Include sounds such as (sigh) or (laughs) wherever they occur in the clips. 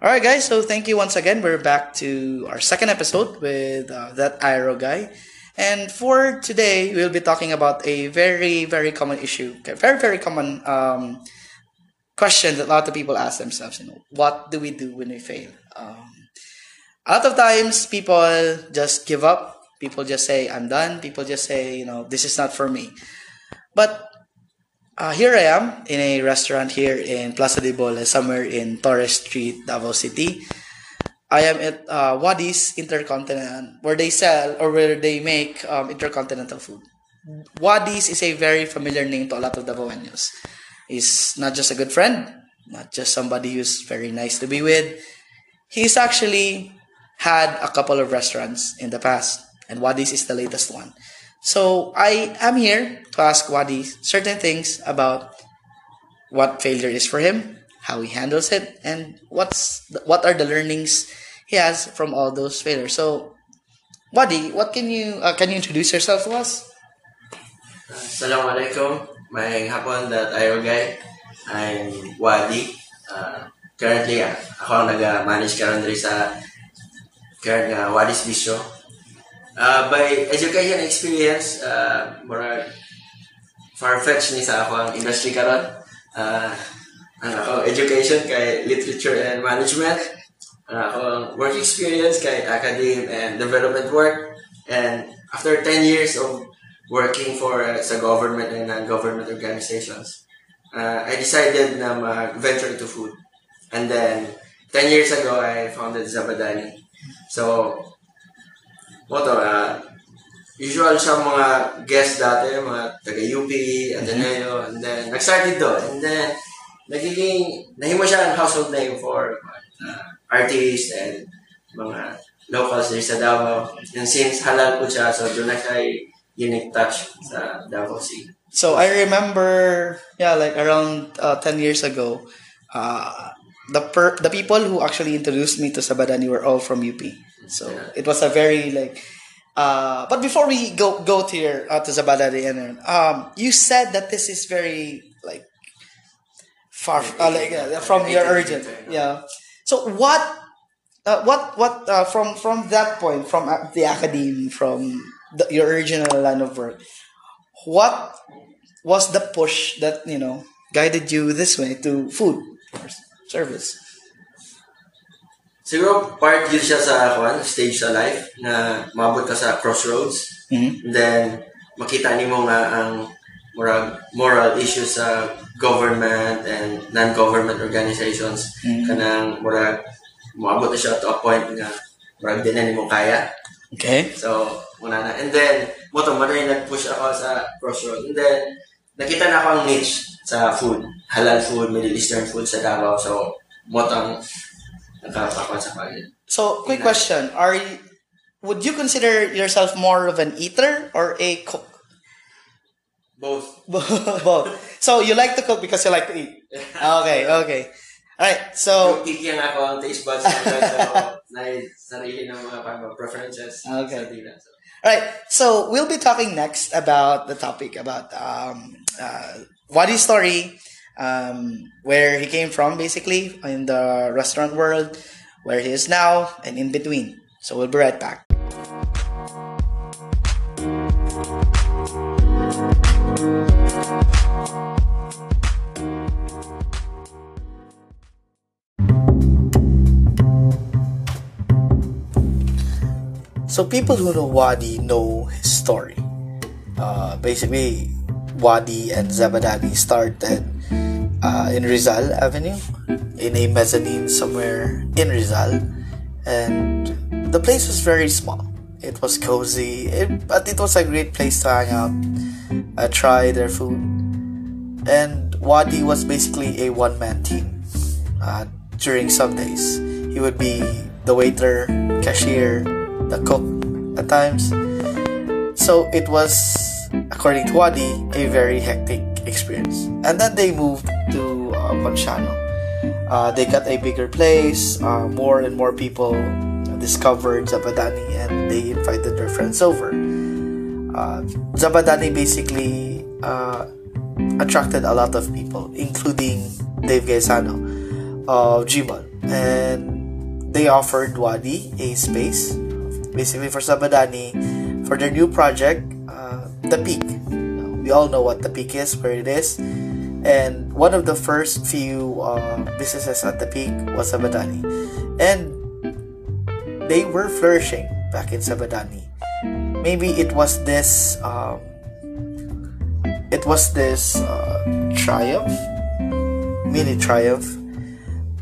All right, guys. So thank you once again. We're back to our second episode with uh, that Iro guy. And for today, we'll be talking about a very, very common issue, a very, very common um, question that a lot of people ask themselves. You know, what do we do when we fail? Um, a lot of times, people just give up. People just say, "I'm done." People just say, "You know, this is not for me." But uh, here I am in a restaurant here in Plaza de Bola, somewhere in Torres Street, Davao City. I am at uh, Wadi's Intercontinental, where they sell or where they make um, intercontinental food. Wadi's is a very familiar name to a lot of Davaoenos. He's not just a good friend, not just somebody who's very nice to be with. He's actually had a couple of restaurants in the past, and Wadi's is the latest one. So I am here to ask Wadi certain things about what failure is for him, how he handles it, and what's the, what are the learnings he has from all those failures. So, Wadi, what can you uh, can you introduce yourself to us? Assalamualaikum. May hapon that guy. I'm Wadi. Uh, currently, uh, ako ang nag-manage karon diri sa current nga Wadi's Bistro. Uh, by education experience, uh, murag far-fetched ni sa ako ang industry karon. Uh, ang ako education kay literature and management. Ang ako work experience kay academe and development work. And after 10 years of working for uh, sa government and non-government organizations, uh, I decided na mag-venture into food. And then, 10 years ago, I founded Zabadani. So, mo to, uh, usual siya mga guest dati, mga taga-UP, Ateneo, and then, nag-started do. And then, nagiging, nahimo siya ang household name for uh, artists and mga locals dito sa Davao. And since halal po siya, so doon na siya unique touch sa Davao City. So I remember, yeah, like around uh, 10 years ago, uh, the per- the people who actually introduced me to Sabadani were all from UP. So it was a very like. Uh, but before we go go to your uh, to Zabadani, and um, you said that this is very like far uh, like uh, from your origin, yeah. So what, uh, what what uh, from from that point from uh, the academy from the, your original line of work, what was the push that you know guided you this way to food service? Siguro part yun siya sa kwan, stage sa life na maabot ka sa crossroads. Mhm. And then makita nimo nga ang moral moral issues sa government and non-government organizations Mhm. kanang murag moabot na siya to a point nga murag di na nimo kaya. Okay. So, muna na. And then, mo to, muna yung nag-push ako sa crossroad. And then, nakita na ako ang niche sa food. Halal food, Middle Eastern food sa Davao. So, mo ang. So, quick question: Are you, would you consider yourself more of an eater or a cook? Both. (laughs) Both. So you like to cook because you like to eat. (laughs) Okay. Okay. All right. So So, picky ang ako ang taste buds. so, (laughs) na sarili ng mga preferences. Okay. So, All right. So we'll be talking next about the topic about um, uh, Wadi's story, um, where he came from, basically in the restaurant world, where he is now, and in between. So we'll be right back. So people who know Wadi know his story. Uh, basically, Wadi and Zabadani started uh, in Rizal Avenue, in a mezzanine somewhere in Rizal, and the place was very small. It was cozy, it, but it was a great place to hang out, uh, try their food, and Wadi was basically a one-man team. Uh, during some days, he would be the waiter, cashier, the cook at times. So it was, according to Wadi, a very hectic experience. And then they moved to uh, Ponciano. Uh, they got a bigger place, uh, more and more people discovered Zabadani and they invited their friends over. Uh, Zabadani basically uh, attracted a lot of people, including Dave Gaisano of Gmall. and they offered Wadi a space, basically for Zabadani, for their new project, uh, The Peak. We all know what The Peak is, where it is, and one of the first few uh, businesses at The Peak was Zabadani, and they were flourishing back in Zabadani. Maybe it was this. Um, it was this uh, triumph, mini triumph,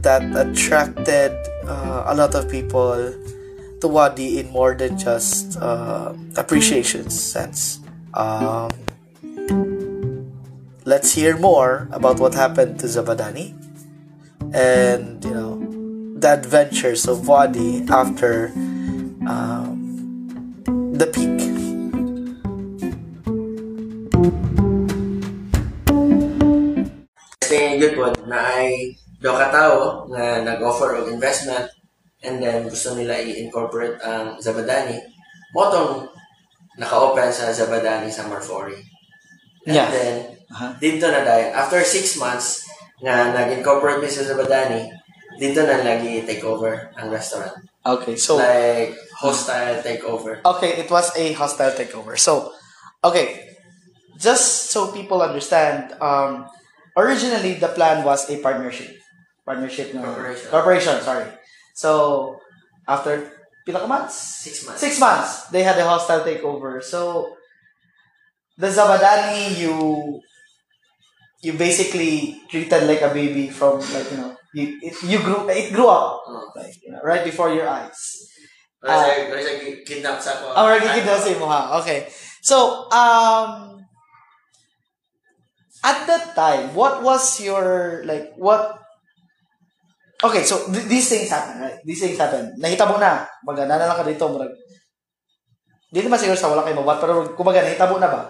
that attracted uh, a lot of people to Wadi in more than just uh, appreciation sense. Um, let's hear more about what happened to Zabadani and you know the adventures of Wadi after um, the peak. Kasi good po na ay do katao nga nag-offer og investment and then gusto nila i-incorporate ang Zabadani. Motong naka-open sa Zabadani sa Marfori. And Yeah. then, Uh-huh. dito na dahil, after six months nga nag-incorporate mi sa Zabadani, dito na lagi take over ang restaurant. Okay, so Like, hostile takeover. Okay, it was a hostile takeover. So, okay, just so people understand, um, originally the plan was a partnership. Partnership no Corporation. corporation, sorry. So, after pila ka months? Six months. Six months, they had a hostile takeover. So, the Zabadani, you you basically treated like a baby from like you know you it, you grew it grew up Oh. like you know right before your eyes. Siya, wala siya kidnap sa ako. Oh, sa ha. Okay. So, um, at that time, what was your, like, what, okay, so th- these things happen, right? These things happen. Nahita mo na. Baga, na lang ka dito. Murag, di naman siguro sa wala kayo mawat, pero kumbaga, nahita mo na ba?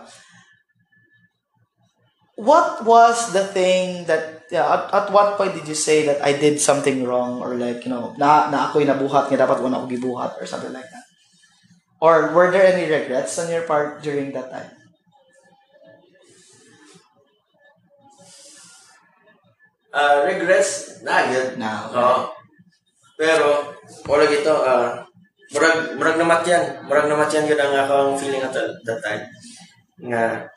What was the thing that, yeah, at, at what point did you say that I did something wrong or like, you know, na, na ako'y nabuhat nga dapat wala ako gibuhat or something like that? Or were there any regrets on your part during that time? Ah, regrets, na yun. Na, okay. Oo. Pero, wala gito, ah, murag, murag namat yan. Murag namat yan yun ang akong feeling at that time. Nga,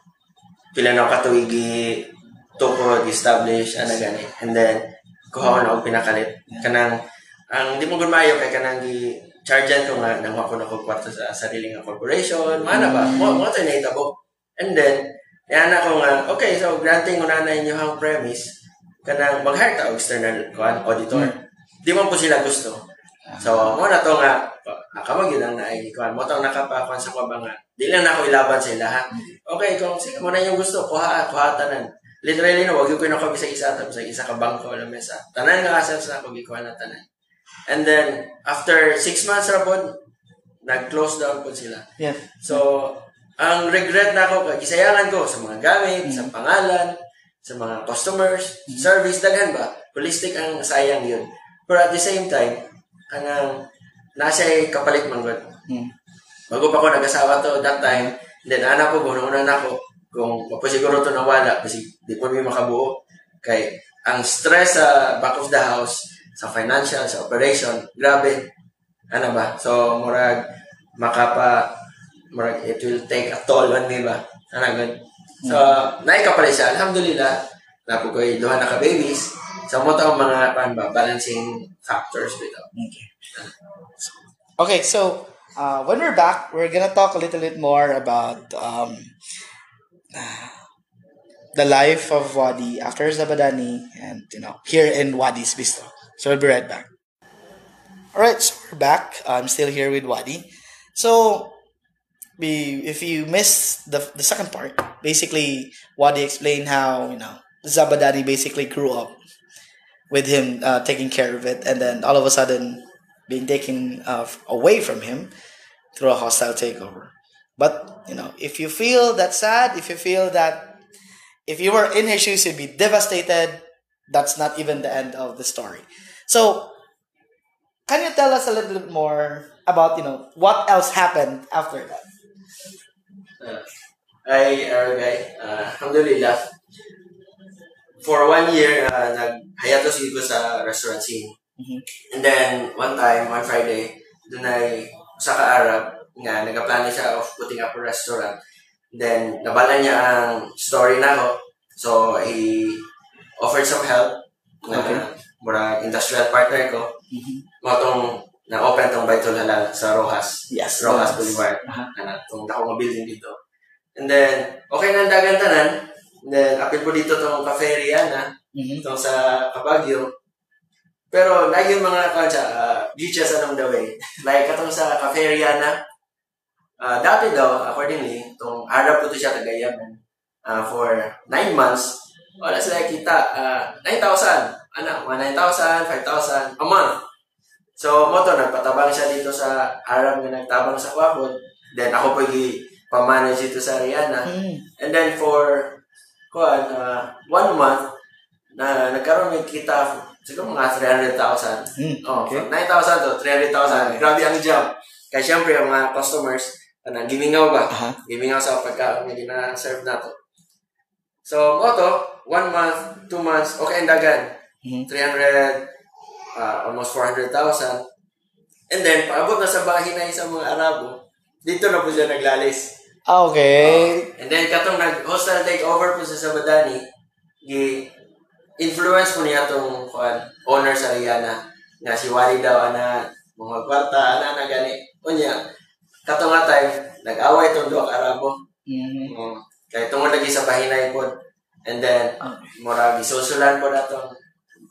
pila na katuigi, tukod, establish, ano gani. And then, kuha ko na ako pinakalit. Kanang, ang di mo gumayo kay kanang gi chargean ko nga nang ako na ko kwarto sa sarili nga corporation, mana ba? Mo mo to nahitabo. And then, yan ako nga, okay, so granting mo na na inyong premise, kanang mag-hire ta og external kuan auditor. Di man po sila gusto. So, mo na to nga, ako mo gyud ang naay kuan. Mo to nakapakuan sa kuba nga. Di lang na ako ilaban sila ha. Okay, kung sige mo na yung gusto, kuha kuha tanan. Literally no, wag ko na ko bisa isa tapos sa isa ka bangko wala mesa. Tanan nga assets na ako gikuha na tanan. And then after six months ra pod, nag-close down po sila. Yeah. So, ang regret na ako, gisayangan ko sa mga gamit, sa pangalan, sa mga customers, service, daghan ba? Holistic ang sayang yun. Pero at the same time, kanang nasa kapalit man gud. Mm. Bago pa ko nag-asawa to that time, then anak ko, guna na ako, kung mapasiguro to nawala, kasi di po may makabuo. Kay, ang stress sa back of the house, sa financial, sa operation, grabe. Ano ba? So, murag, makapa, murag, it will take a toll on me ba? Ano good? So, naikapalit siya. Alhamdulillah, na ka-babies. So, mo mga, ba, balancing factors. Okay. Okay, so uh, when we're back, we're gonna talk a little bit more about um, the life of Wadi after Zabadani and you know here in Wadi's Bistro. So we'll be right back. All right, so we're back. I'm still here with Wadi. So, we, if you missed the the second part, basically Wadi explained how you know Zabadani basically grew up with him uh, taking care of it, and then all of a sudden being taken uh, away from him through a hostile takeover. But you know, if you feel that sad, if you feel that if you were in his shoes, you'd be devastated. That's not even the end of the story. So, can you tell us a little bit more about you know what else happened after that? Uh, ay, Aragay, uh, alhamdulillah. For one year, uh, nag-hayatos ko sa restaurant scene. Mhm. And then, one time, one Friday, doon ay sa ka-Arab, nga, nagplano siya of putting up a restaurant. Then, nabala niya ang story na ako. So, he offered some help. Na, Okay. mura industrial partner ko. Mhm. Mo tong na-open tong Baitul Halal sa Rojas. Yes. Rojas Boulevard. Aha. Kana, tong dako building dito. And then, okay na ang dagan tanan. And then, apil po dito tong Cafe Riana, Mhm. itong sa Capagio. Pero, lagi yung mga kansa, uh, beaches along the way. like, katong sa Cafe Riana, ah, dati daw, accordingly, itong Arab po to siya tagayaman uh, for 9 months. Wala sila kita, uh, 9,000. Ano, mga 9,000, 5,000 a month. So, mo to, nagpatabang siya dito sa Arab na nagtabang sa Kwapod. Then, ako po pamanage dito sa Rihanna. Mm. And then, for, kuan, uh, one month, na nagkaroon ng kita, siguro mga 300,000. Mm. Oh, Okay. from 9,000 to 300,000. Okay. Grabe ang jump. Kaya syempre, ang mga customers, ano, gimingaw ba? Aha. Gimingaw sa pagkaon na gina-serve nato. So, mo to, one month, two months, okay ang dagan. Mhm. 300, uh, almost 400,000. And then, paabot na sa bahinay sa mga Arabo, dito na po siya naglalis. Okay. And then, katong nag-hostile takeover po sa Sabadani, gi-influence po niya itong kuan, owner sa Rihanna, nga si Wally daw, ana, mga kwarta, ana, na gani. O niya, katong nga time, nag-away itong duwag Arabo. Mhm. Mm. Kaya tungod lagi sa bahinay po. And then, Okay. mura gisusulan po na itong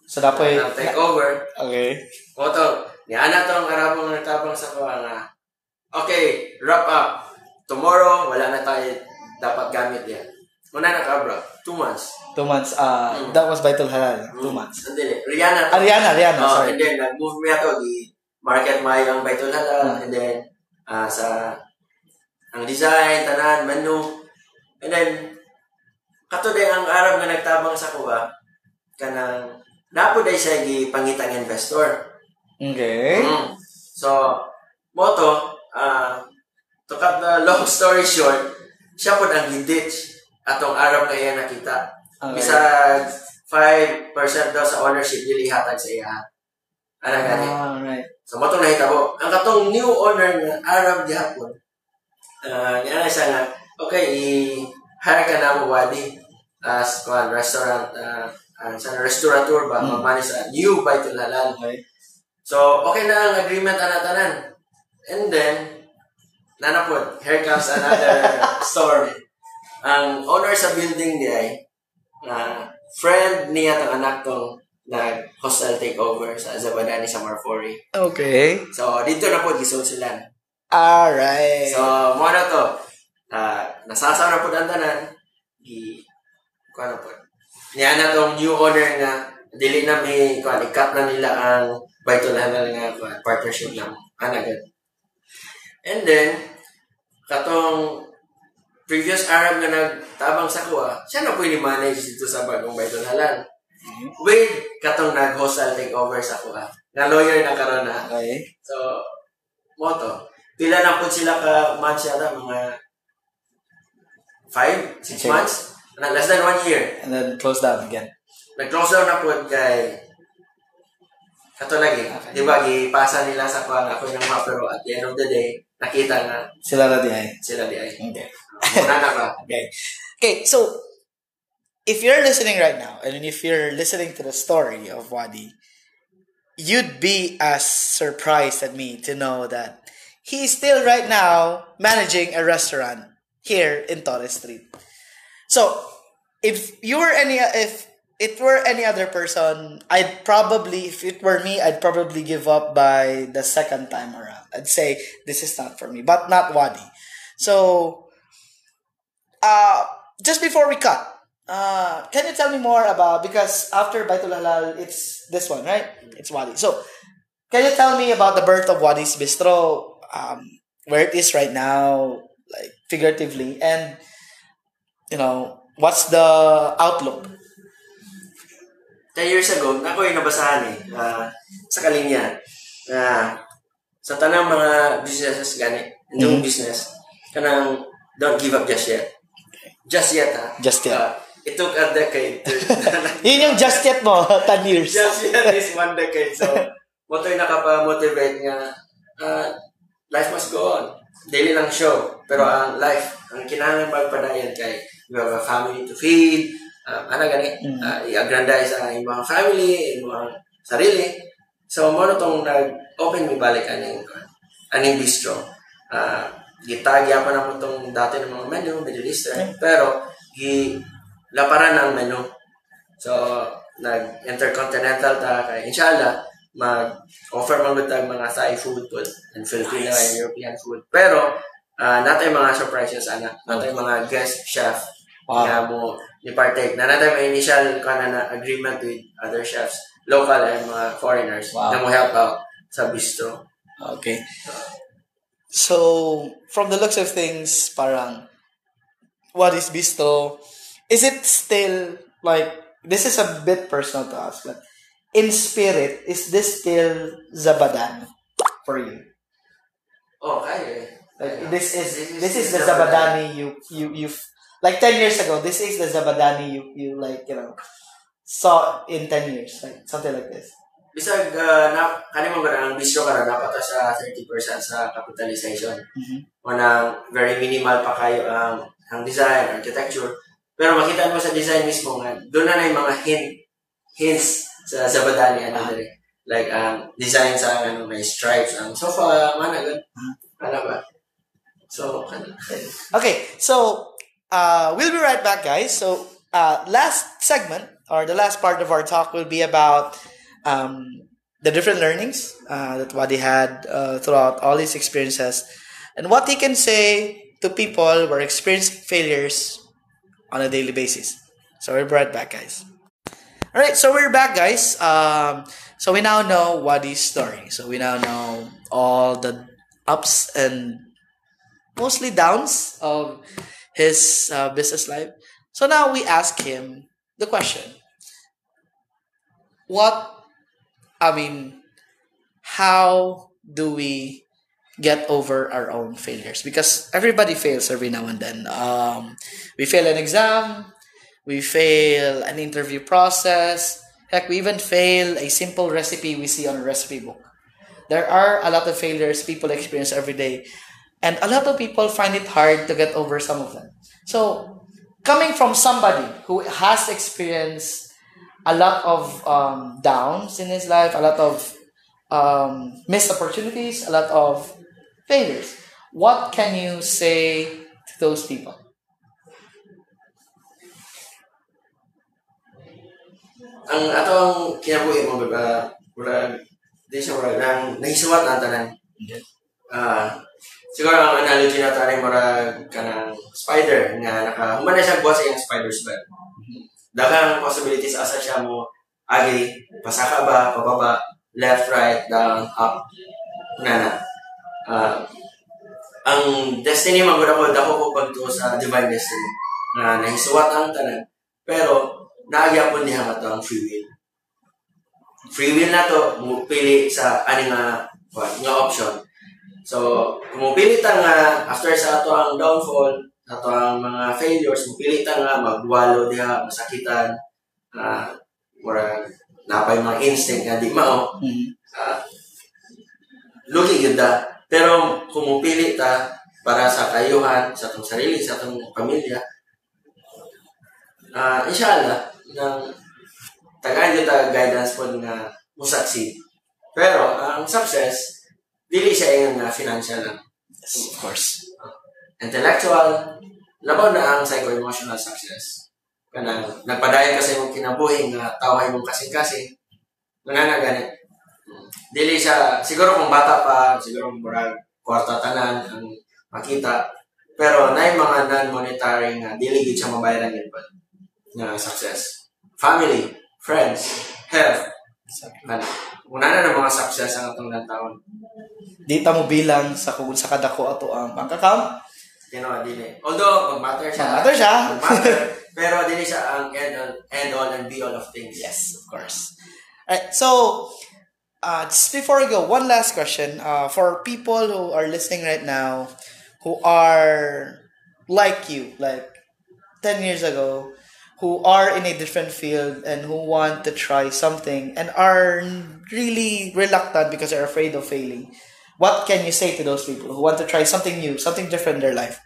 So, dapat, ang takeover. okay. Oto, ni ana tong Arabo nga nagtabang sa kuha nga. Okay, wrap up. Tomorrow, wala na tayo dapat gamit yan. Una na ka, bro. Two months. Two months. Uh, Mm. That was Baitul Halal. Two months. Sandali. Rihanna. Ariana, Ariana, Oh, sorry. and then, nag-move to. Di market mo yung Baitul Halal. Mm. And then, ah, sa ang design, tanan, menu. And then, kato day ang Arab nga nagtabang sa kuha, kanang, napo day siya gipangitang investor. Okay. Mm. So, moto, uh, to cut the long story short, siya po ang giditch atong Arab na iya nakita. Okay. Bisag 5% daw sa ownership dili hatag sa iya. Ano gani? Ah, right. So, moto na hitabo. Ang katong new owner ng Arab gihapon, uh, nga siya nga, okay, i-hire ka na mo wadi as kuan restaurant, uh, uh, sa restaurateur ba, Mm. mm. sa new Baitul Halal. Okay. So, okay na ang agreement ana tanan. And then, nanapod, here comes another story. Ang owner sa building niya ay, na friend niya tang anak tong nag-hostel takeover sa Zabadani sa Marfori. Okay. So, dito na po, gisosilan. Alright. So, mo na to. Uh, nasasaw na po ang tanan. Gi, kuha na po. Niya na tong new owner nga, dili na may, kuha, i-cut na nila ang Baitul Halal nga, partnership ng anagan. And then, katong previous Arab nga nagtabang sa kuha, siya na po manage dito sa bagong Baitul Halal. With katong nag-hostel takeover sa kuha. Nga lawyer na karon na. Okay. So, moto. Pila na po sila ka months yata, mga five, six Okay. months? Na, less than one year. And then close down again. Nag-close down na po kay Kato lagi, Okay. di ba, gipasa nila sa kuha nga ako yung mga pero at the end of the day, nakita nga Sila na di ay. sila di ay. Okay. Muna na ba? Okay. Okay, so if you're listening right now, and if you're listening to the story of Wadi, you'd be as surprised at me to know that he's still right now managing a restaurant here in Torres Street. So if you were any if it were any other person, I'd probably if it were me, I'd probably give up by the second time around. Say this is not for me, but not Wadi. So uh just before we cut, uh can you tell me more about because after Baitul Halal it's this one, right? It's Wadi. So can you tell me about the birth of Wadi's Bistro, um, where it is right now, like figuratively, and you know, what's the outlook? 10 years ago, ako yung nabasahan eh, ah, sa kalinya, na sa tanang mga businesses gani, yung Mhm. business, kanang don't give up just yet. Just yet, ha? Just yet. Ah, it took a decade. to- (laughs) Yun yung just yet mo, (laughs) 10 years. just yet is one decade. So, mo to'y nakapa-motivate nga uh, life must go on. Daily lang show. Pero ang life, ang kinahanglan magpadayon kay you have a family to feed, uh, ano gani, Mm. uh, i-aggrandize ang imong family, imong sarili. So, mo tong nag-open mi balik aning aning bistro. Uh, gitagi ako na mo tong dati ng mga menu, Middle Eastern. Pero, gi laparan ang menu. So, nag-intercontinental ta kay inshallah mag-offer man gud mga Thai food po and Filipino Nice. and European food. Pero uh, natay mga surprises ana, natay mga guest chef Wow. nga mo ni partake na natay may initial kana na agreement with other chefs, local and mga foreigners Wow. na mo help out sa bistro. Okay. So, from the looks of things, parang, what is bistro? Is it still, like, this is a bit personal to us, but in spirit, is this still Zabadan for you? Oh, kaya. Like, this is, this is the Zabadani you, you, you, like 10 years ago, this is the Zabadani you, you, like, you know, saw in 10 years, like, something like this. Bisag uh, na kanimo ba ang bistro ka na dapat sa 30% sa capitalization. Mhm. Wanang very minimal pa kayo ang ang design, architecture. Pero makita mo sa design mismo nga doon na na yung mga hint hints sa sa badani ano diri. Like um design sa ano may stripes ang sofa, mana gud. Ano ba? So, ano, Okay, so uh, we'll be right back, guys. So uh, last segment or the last part of our talk will be about um, the different learnings uh, that Wadi had uh, throughout all his experiences and what he can say to people who are experiencing failures on a daily basis. So we're right back, guys. All right, so we're back, guys. Um, so we now know Wadi's story. So we now know all the ups and mostly downs of his uh, business life. So now we ask him the question What, I mean, how do we get over our own failures? Because everybody fails every now and then. Um, we fail an exam, we fail an interview process, heck, we even fail a simple recipe we see on a recipe book. There are a lot of failures people experience every day, and a lot of people find it hard to get over some of them. So, coming from somebody who has experienced a lot of um, downs in his life, a lot of um, missed opportunities, a lot of failures, what can you say to those people? ang atong kinabuhi mo ba murag di siya murag nang nahisuwat na tanan. Ah, siguro ang analogy na tayo murag kanang spider nga naka human na siya buhat sa iyang spider's web. Daghang possibilities asa siya mo? Agi pasaka ba? Pababa? Left right down up. Na na. Ah, ang destiny magura ko dako ko pagtuo sa divine destiny. Na nahisuwat ang tanan. Pero naagyapon niya nga ang free will. Free will na to mupili sa ani nga what, nga option. So kung mupili ta nga after sa ato ang downfall ato ang mga failures mupili ta nga magwalo diha masakitan ah mura napay mga instinct nga di mao. Ah, lugi gyud pero kung mupili ta para sa kayuhan sa atong sarili sa atong pamilya ah inshallah nang tagaan yung ta guidance po nga mo succeed. Pero ang success dili siya yung nga financial lang. Of course. intellectual labaw na ang psycho-emotional success. Kanang nagpadayon kasi mong kinabuhi nga taway mong kasing-kasing. Nga na ganit dili siya siguro kung bata pa siguro murag kwarta tanan ang makita. Pero na mga non-monetary nga dili gid siya mabayaran yun pa. Nga success. Family friends health. Man una na ng mga success ang atong taon Di ta mo bilang sa kung sa kadako ato ang bank you dili although mag-matter siya Mag-matter siya. mag-matter, (laughs) pero dili siya ang end all, end all and be all of things Yes, of course. Alright, so uh, just before we go, one last question. Uh, for people who are listening right now, who are like you, like 10 years ago, who are in a different field and who want to try something and are really reluctant because they're afraid of failing. What can you say to those people who want to try something new, something different in their life?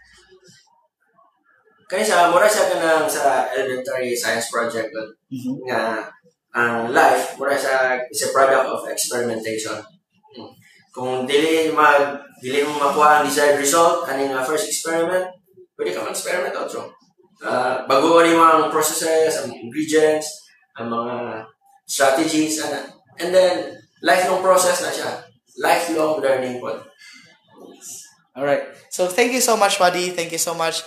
Kaya sa mura siya kanang sa elementary science project but Mhm. nga ang life mura siya is a product of experimentation. Kung dili mag dili mo makuha ang desired result kaning nga first experiment, pwede ka mag-experiment outro. Uh, baguhan mo ang processes, ang ingredients, ang mga strategies, ana. And then, lifelong process na siya. Lifelong learning po. All right. So thank you so much, Buddy. Thank you so much.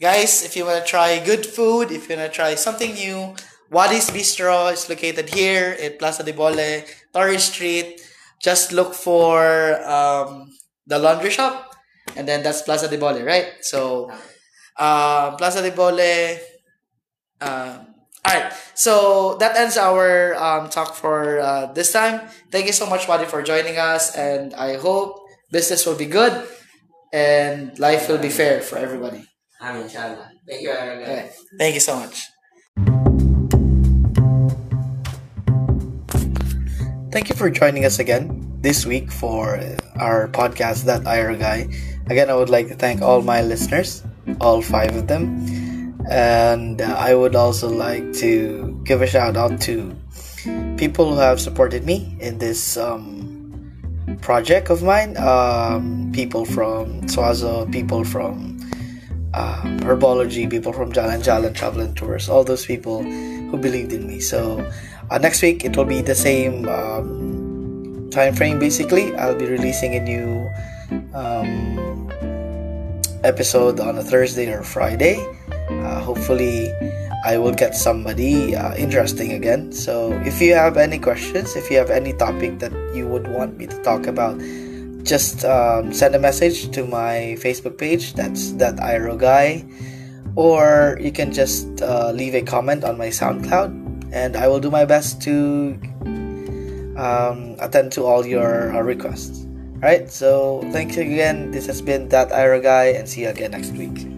Guys, if you want to try good food, if you want to try something new, Wadi's Bistro is located here at Plaza de Bole, Torres Street. Just look for um, the laundry shop, and then that's Plaza de Bole, right? So, uh, Plaza de Bole. Uh, all right. So that ends our um, talk for uh, this time. Thank you so much, Wadi, for joining us, and I hope business will be good and life will be fair for everybody. Amin, inshallah. Thank you. Okay. Thank you so much. Thank you for joining us again this week for our podcast, That Ira Guy. Again, I would like to thank all my listeners, all five of them. And I would also like to give a shout out to people who have supported me in this um, project of mine. Um, people from Swazo, people from um, herbology, people from Jalan Jalan Travel and Tours, all those people who believed in me. So uh, next week it will be the same um, time frame. Basically, I'll be releasing a new um, episode on a Thursday or Friday. Uh, hopefully, I will get somebody uh, interesting again. So if you have any questions, if you have any topic that you would want me to talk about, just um, send a message to my Facebook page. That's that Iro guy, or you can just uh, leave a comment on my SoundCloud, and I will do my best to um, attend to all your uh, requests. All right. So thank you again. This has been that Iro guy, and see you again next week.